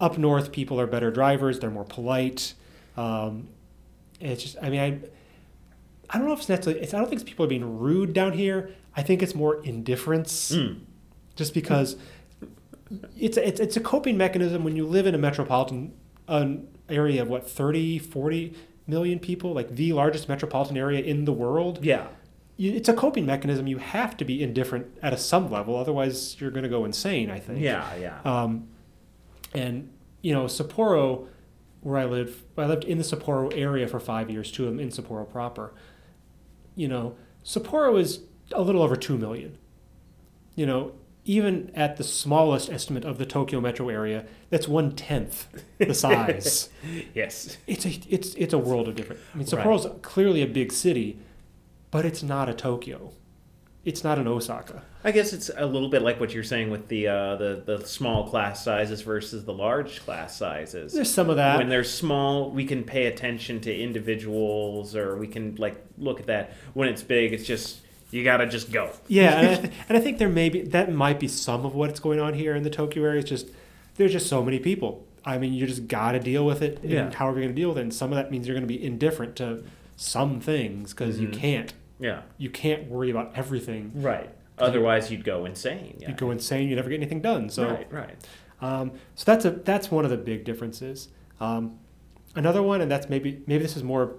up north, people are better drivers. They're more polite. Um, it's just, I mean, I. I don't know if it's necessarily. It's, I don't think it's people are being rude down here. I think it's more indifference Mm. just because it's a, it's, it's a coping mechanism when you live in a metropolitan an area of what 30 40 million people like the largest metropolitan area in the world Yeah. it's a coping mechanism you have to be indifferent at a some level otherwise you're going to go insane i think Yeah. Yeah. um, and you know sapporo where i live i lived in the sapporo area for five years too i'm in sapporo proper you know sapporo is a little over 2 million you know even at the smallest estimate of the tokyo metro area that's one tenth the size yes. it's a it's it's a world of different i mean Right. sapporo's clearly a big city but it's not a tokyo it's not an osaka I guess it's a little bit like what you're saying with the uh, the the small class sizes versus the large class sizes. there's some of that when they're small, we can pay attention to individuals, or we can like look at that. When it's big, it's just you gotta just go. Yeah, and I, th- and I think there may be that might be some of what's going on here in the Tokyo area. It's just there's just so many people. I mean, you just got to deal with it. Yeah. And however you're to deal with it, and some of that means you're to be indifferent to some things because you Mhm. can't Yeah, you can't worry about everything. right. Otherwise, you'd go insane. Yeah. You go insane. You'd never get anything done. So right, right. um, so that's a that's one of the big differences. Um, another one, and that's maybe maybe this is more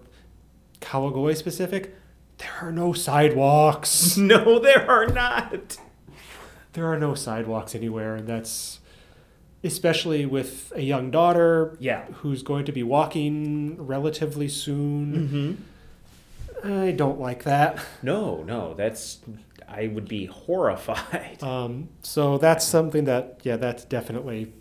Kawagoe specific. There are no sidewalks. No, there are not. there are no sidewalks anywhere, and that's especially with a young daughter Yeah. who's going to be walking relatively soon. Mm-hmm. I don't like that. No, no, that's. I would be horrified. Um, so that's something that, yeah, that's definitely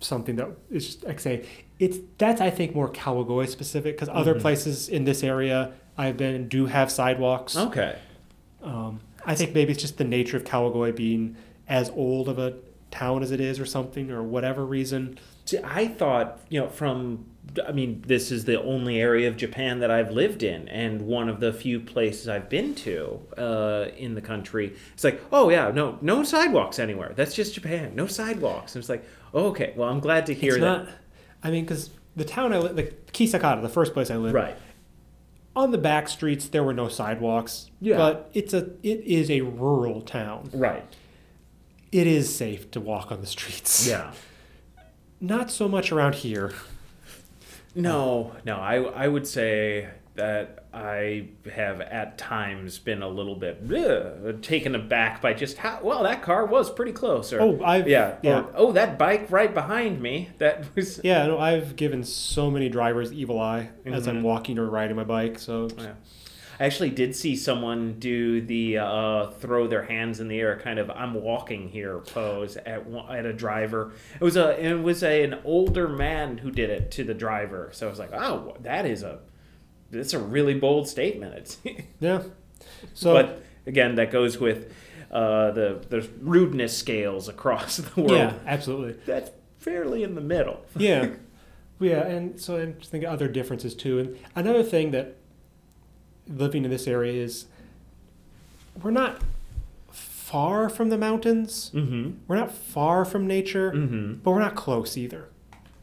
something that is just like I say, it's that's I think more Kawagoe specific because other Mhm. places in this area I've been do have sidewalks. Okay. Um, I think maybe it's just the nature of Kawagoe being as old of a town as it is, or something, or whatever reason. See, I thought, you know, from, I mean, this is the only area of Japan that I've lived in, and one of the few places I've been to uh, in the country. It's like, oh yeah, no, no sidewalks anywhere. That's just Japan. No sidewalks. And it's like, oh, okay, well, I'm glad to hear it's that. not. I mean, because the town I lived, like Kisakata, the first place I lived, Right. on the back streets there were no sidewalks. Yeah. But it's a it is a rural town. Right. It is safe to walk on the streets. Yeah. Not so much around here. No, um, no, I, I would say that I have at times been a little bit ugh, taken aback by just how well that car was pretty close. Or, Oh, I've yeah, yeah. Or, oh, that bike right behind me. That was. Yeah, no, I've given so many drivers evil eye mm-hmm. as I'm walking or riding my bike. So Yeah. I actually did see someone do the uh, throw their hands in the air, kind of "I'm walking here" pose at one- at a driver. It was a it was a, an older man who did it to the driver. So I was like, "Oh, that is a that's a really bold statement." It's yeah. So but again, that goes with uh, the the rudeness scales across the world. yeah, absolutely. That's fairly in the middle. yeah yeah and so i'm just thinking other differences too and another thing that living in this area is we're not far from the mountains. Mm-hmm. We're not far from nature, Mm-hmm. but we're not close either.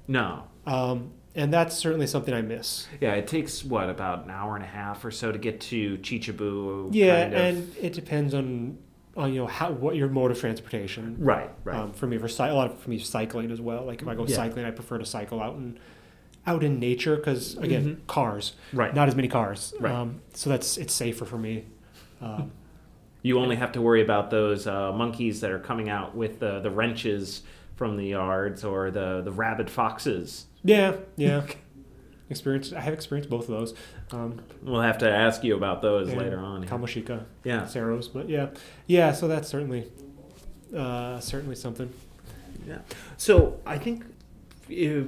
No. Um, and that's certainly something I miss. Yeah, it takes what about an hour and a half or so to get to Chichibu. Yeah, kind of. and it depends on on you know how what your mode of transportation. right, right. Um, for me, for a lot of, for me cycling as well. Like if I go Yeah. cycling, I prefer to cycle out in out in nature because again, Mhm. cars, right. not as many cars. Right. Um, so that's it's safer for me. Um, You only have to worry about those uh, monkeys that are coming out with the, the wrenches from the yards or the, the rabid foxes. yeah, yeah. experience. I have experienced both of those. Um, We'll have to ask you about those later on. here. Kamoshika, Yeah. serows, but yeah, yeah. So that's certainly uh, certainly something. Yeah. So I think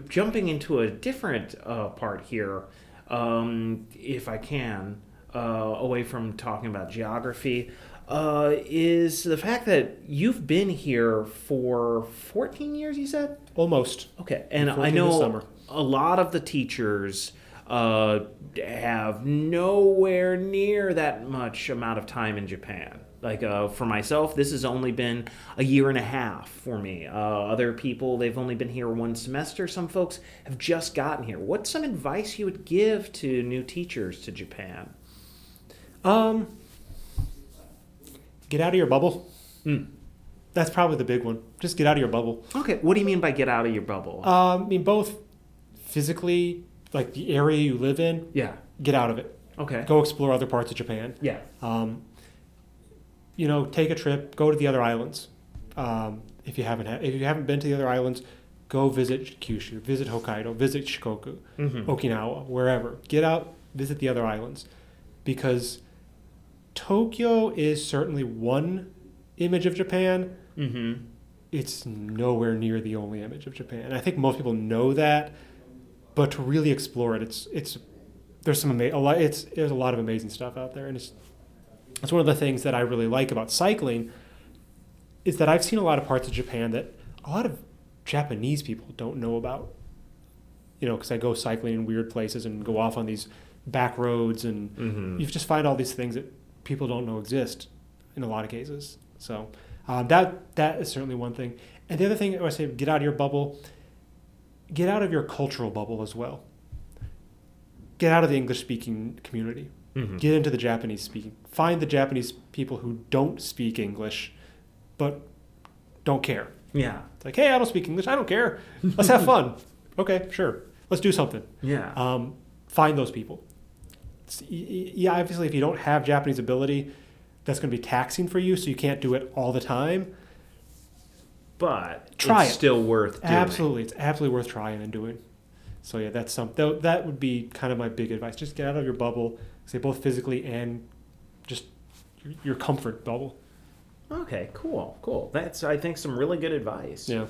jumping into a different uh, part here, um, if I can, uh, away from talking about geography, uh, is the fact that you've been here for 14 years, you said? Almost. Okay. And I know a lot of the teachers uh, have nowhere near that much amount of time in Japan. Like uh, for myself, this has only been a year and a half for me. Uh, other people, they've only been here one semester. Some folks have just gotten here. What's some advice you would give to new teachers to Japan? Um, get out of your bubble. Hmm. That's probably the big one. Just get out of your bubble. Okay, what do you mean by get out of your bubble? Um, I mean, both physically, like the area you live in, yeah. get out of it. Okay. Go explore other parts of Japan. Yeah. Um, you know, take a trip. Go to the other islands. Um, if you haven't ha- if you haven't been to the other islands, go visit Kyushu, visit Hokkaido, visit Shikoku, Mm-hmm. Okinawa, wherever. Get out, visit the other islands, because Tokyo is certainly one image of Japan. Mm-hmm. It's nowhere near the only image of Japan. I think most people know that, but to really explore it, it's it's there's some ama- a lot. It's there's a lot of amazing stuff out there, and it's it's one of the things that I really like about cycling is that I've seen a lot of parts of Japan that a lot of Japanese people don't know about. You know, because I go cycling in weird places and go off on these back roads, and Mm-hmm. you just find all these things that people don't know exist in a lot of cases. So um, that that is certainly one thing. And the other thing I would say, get out of your bubble. Get out of your cultural bubble as well. Get out of the English speaking community. Mm-hmm. Get into the Japanese speaking. Find the Japanese people who don't speak English, but don't care. Yeah. It's like, hey, I don't speak English. I don't care. Let's have fun. Okay, sure. Let's do something. Yeah. Um, find those people. It's- y- y- Yeah, obviously, if you don't have Japanese ability, that's going to be taxing for you, so you can't do it all the time. but Try it's it. still worth doing. Absolutely, it's absolutely worth trying and doing. So yeah, that's something. that would be kind of my big advice. Just get out of your bubble, say both physically and just your, comfort bubble. Okay, cool, cool. That's I think some really good advice. Yeah.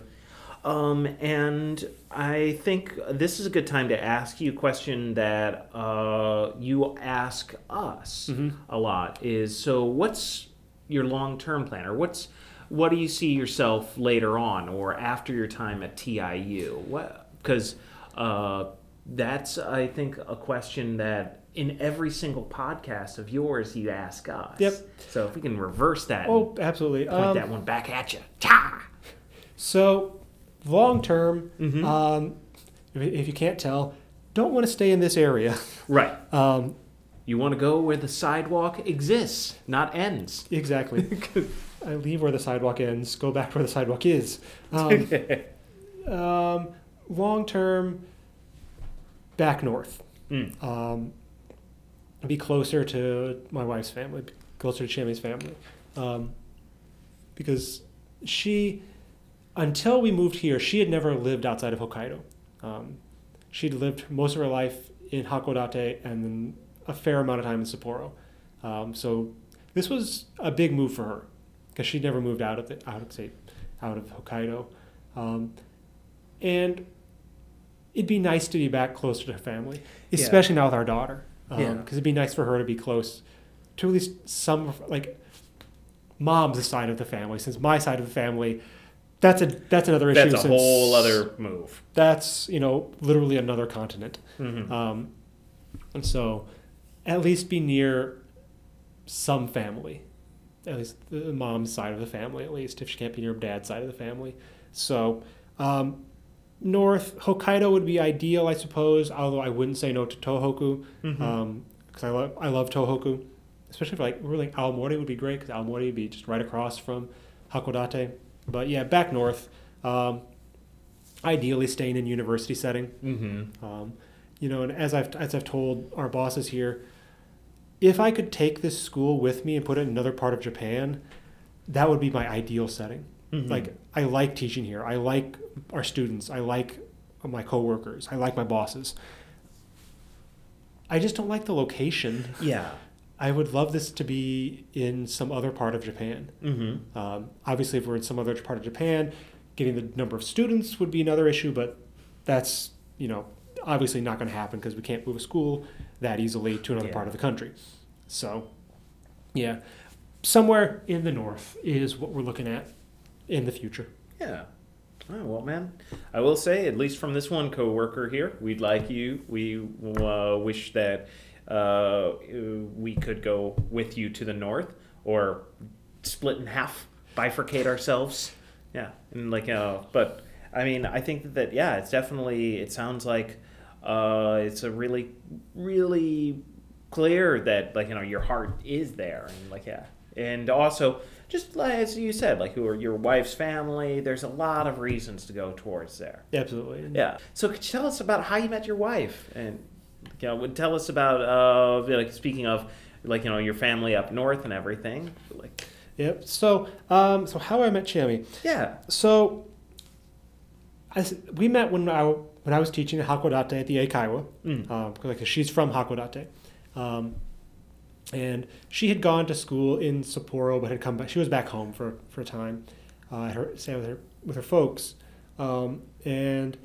Um, and I think this is a good time to ask you a question that uh, you ask us Mhm. a lot. Is so, what's your long-term plan, or what's what do you see yourself later on, or after your time at TIU? What because uh, that's I think a question that in every single podcast of yours you ask us. Yep. So if we can reverse that, Oh, absolutely. point Um, that one back at you. Ta! So, long term, Mhm. um, if, if you can't tell, don't want to stay in this area. Right. Um, You want to go where the sidewalk exists, not ends. exactly. I leave where the sidewalk ends, go back where the sidewalk is. Um, um, long term, back north. Mm. Um, be closer to my wife's family, closer to Chammy's family. Um, because she, until we moved here, she had never lived outside of Hokkaido. Um, she'd lived most of her life in Hakodate and then a fair amount of time in Sapporo. Um, so this was a big move for her because she'd never moved out of the, out of say, out of Hokkaido, um, and it'd be nice to be back closer to family, Yeah. especially now with our daughter. Because Yeah. it'd be nice for her to be close to at least some like mom's side of the family. Since my side of the family, that's a that's another issue. That's a whole other move. That's you know literally another continent. Mm-hmm. Um, and so, at least be near some family, at least the mom's side of the family, at least if she can't be near dad's side of the family. So, um, north Hokkaido would be ideal, I suppose. Although I wouldn't say no to Tohoku, Mhm. um, because I love I love Tohoku, especially for like really Aomori would be great because Aomori would be just right across from Hakodate. But yeah, back north, um, ideally staying in university setting. Mm-hmm. Um, you know, and as I've as I've told our bosses here, if I could take this school with me and put it in another part of Japan, that would be my ideal setting. Mhm. Like I like teaching here. I like our students. I like my coworkers. I like my bosses. I just don't like the location. Yeah. I would love this to be in some other part of Japan. Mm-hmm. Um, obviously, if we're in some other part of Japan, getting the number of students would be another issue, but that's, you know, obviously not going to happen because we can't move a school that easily to another Yeah. part of the country. So, yeah, somewhere in the north is what we're looking at in the future. Yeah. Oh, well, man, I will say, at least from this one coworker here, we'd like you. We uh, wish that uh, we could go with you to the north, or split in half, bifurcate ourselves. Yeah, and like, uh, but I mean, I think that yeah, it's definitely. It sounds like uh, it's a really, really clear that like you know your heart is there, and like yeah, and also just like, as you said, like your your wife's family. There's a lot of reasons to go towards there. Absolutely. Yeah. So could you tell us about how you met your wife, and you know, would tell us about uh, like speaking of like you know your family up north and everything. Like Yep. So, um, so how I met Chami. yeah. So, I we met when I when I was teaching at Hakodate at the Eikaiwa. Mm. um, like she's from Hakodate, um, and she had gone to school in Sapporo, but had come back. She was back home for for a time, uh, her stay with her with her folks, um, and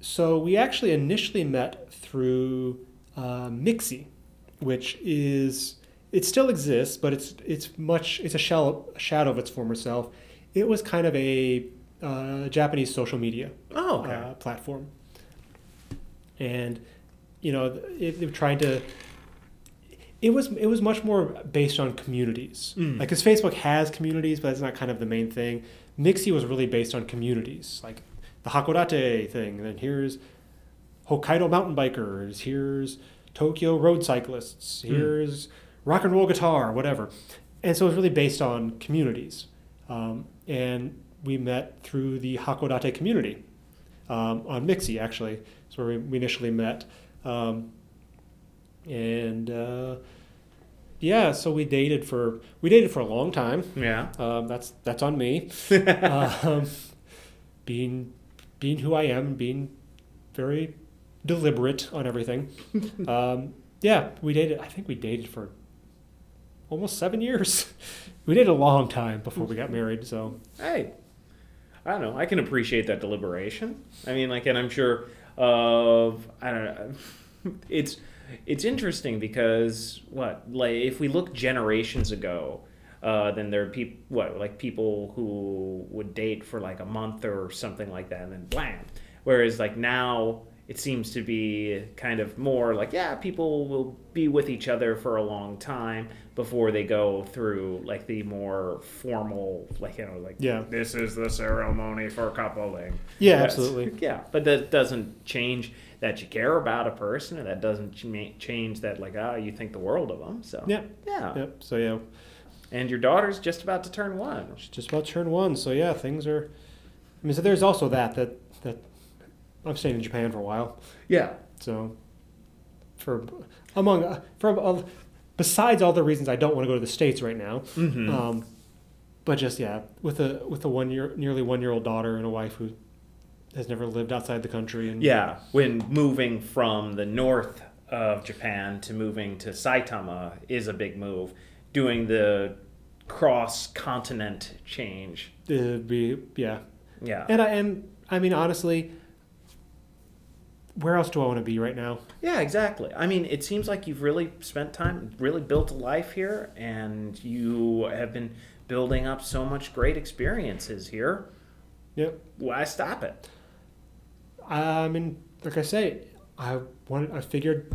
so we actually initially met through uh, Mixi, which is it still exists, but it's it's much it's a shell a shadow of its former self. It was kind of a uh, Japanese social media Oh, okay. uh, platform. And you know, it, they were trying to. It was it was much more based on communities. Mm. Like, because Facebook has communities, but that's not kind of the main thing. Mixi was really based on communities, like the Hakodate thing. And then here's Hokkaido mountain bikers. Here's Tokyo road cyclists. Mm. Here's rock and roll guitar, whatever. And so it was really based on communities. Um, and we met through the Hakodate community um, on Mixi, actually. That's where we, we initially met. Um, and uh, yeah, so we dated for we dated for a long time. yeah. Um, that's that's on me. um, being being who I am, being very deliberate on everything. um, yeah, we dated. I think we dated for almost seven years. we dated a long time before we got married. So Hey, I don't know. I can appreciate that deliberation. I mean, like, and I'm sure of I don't know. It's it's interesting because what like if we look generations ago, uh, then there are people what like people who would date for like a month or something like that, and then blam. Whereas like now. It seems to be kind of more like, yeah, people will be with each other for a long time before they go through like the more formal, like, you know, like, Yeah. this is the ceremony for coupling. yeah, absolutely. Yeah, but that doesn't change that you care about a person, and that doesn't change that like ah you think the world of them. So Yeah. yeah. Yep. So yeah, And your daughter's just about to turn one. she's just about to turn one. So yeah, things are. I mean, so there's also that that that I've stayed in Japan for a while. Yeah. So, for among uh, from uh, besides all the reasons I don't want to go to the states right now, Mm-hmm. um, but just yeah, with a with a one year nearly one year old daughter and a wife who has never lived outside the country and yeah. When moving from the north of Japan to moving to Saitama is a big move. Doing the cross continent change. it'd be yeah, Yeah. and I and I mean honestly, where else do I want to be right now? Yeah, exactly. I mean, it seems like you've really spent time, really built a life here, and you have been building up so much great experiences here. Yep. Why stop it? I mean, like I say, I wanted I figured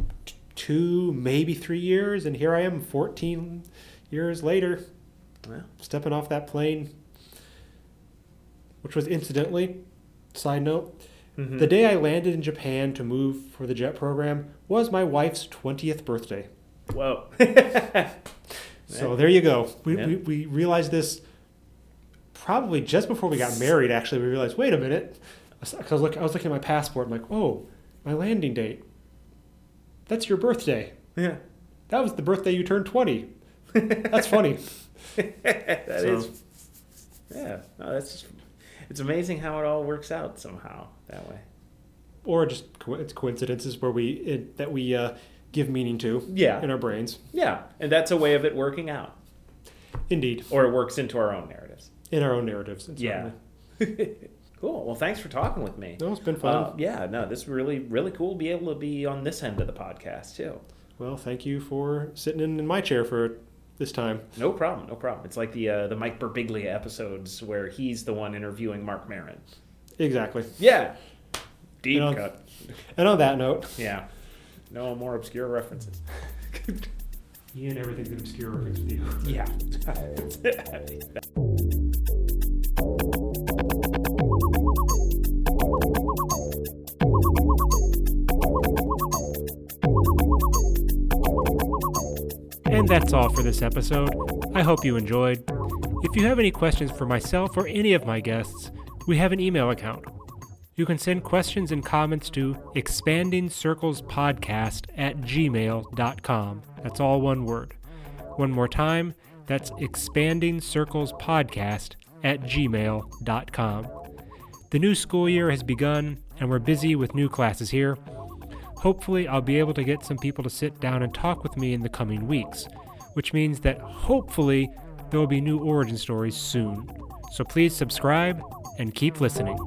two maybe three years, and here I am, fourteen years later. Well. stepping off that plane, which was incidentally, side note, Mhm. the day I landed in Japan to move for the jet program was my wife's 20th birthday. Whoa. So there you go. We, Yeah. we, we realized this probably just before we got married, actually. We realized, wait a minute. I was, look, I was looking at my passport. I'm like, oh, my landing date. That's your birthday. yeah. That was the birthday you turned 20. That's funny. That So- is- Yeah. No, that's just, it's amazing how it all works out somehow that way. Or just co- it's coincidences where we it, that we uh, give meaning to Yeah. in our brains. Yeah. And that's a way of it working out. Indeed, Or it works into our own narratives. in our own narratives. Yeah. cool. Well, thanks for talking with me. No, it's been fun. Uh, yeah, no, this is really, really cool to be able to be on this end of the podcast, too. well, thank you for sitting in, in my chair for this time. No problem, no problem. It's like the uh, the Mike Birbiglia episodes where he's the one interviewing Marc Maron. Exactly. Yeah. Deep You know- cut. And on that note, Yeah. No more obscure references. Ian, everything's an obscure reference with you. Yeah. And that's all for this episode. I hope you enjoyed. If you have any questions for myself or any of my guests, we have an email account. You can send questions and comments to expandingcirclespodcast at gmail.com. That's all one word. One more time, that's expandingcirclespodcast at gmail.com. The new school year has begun, and we're busy with new classes here. Hopefully, I'll be able to get some people to sit down and talk with me in the coming weeks, which means that hopefully there will be new origin stories soon. So please subscribe and keep listening.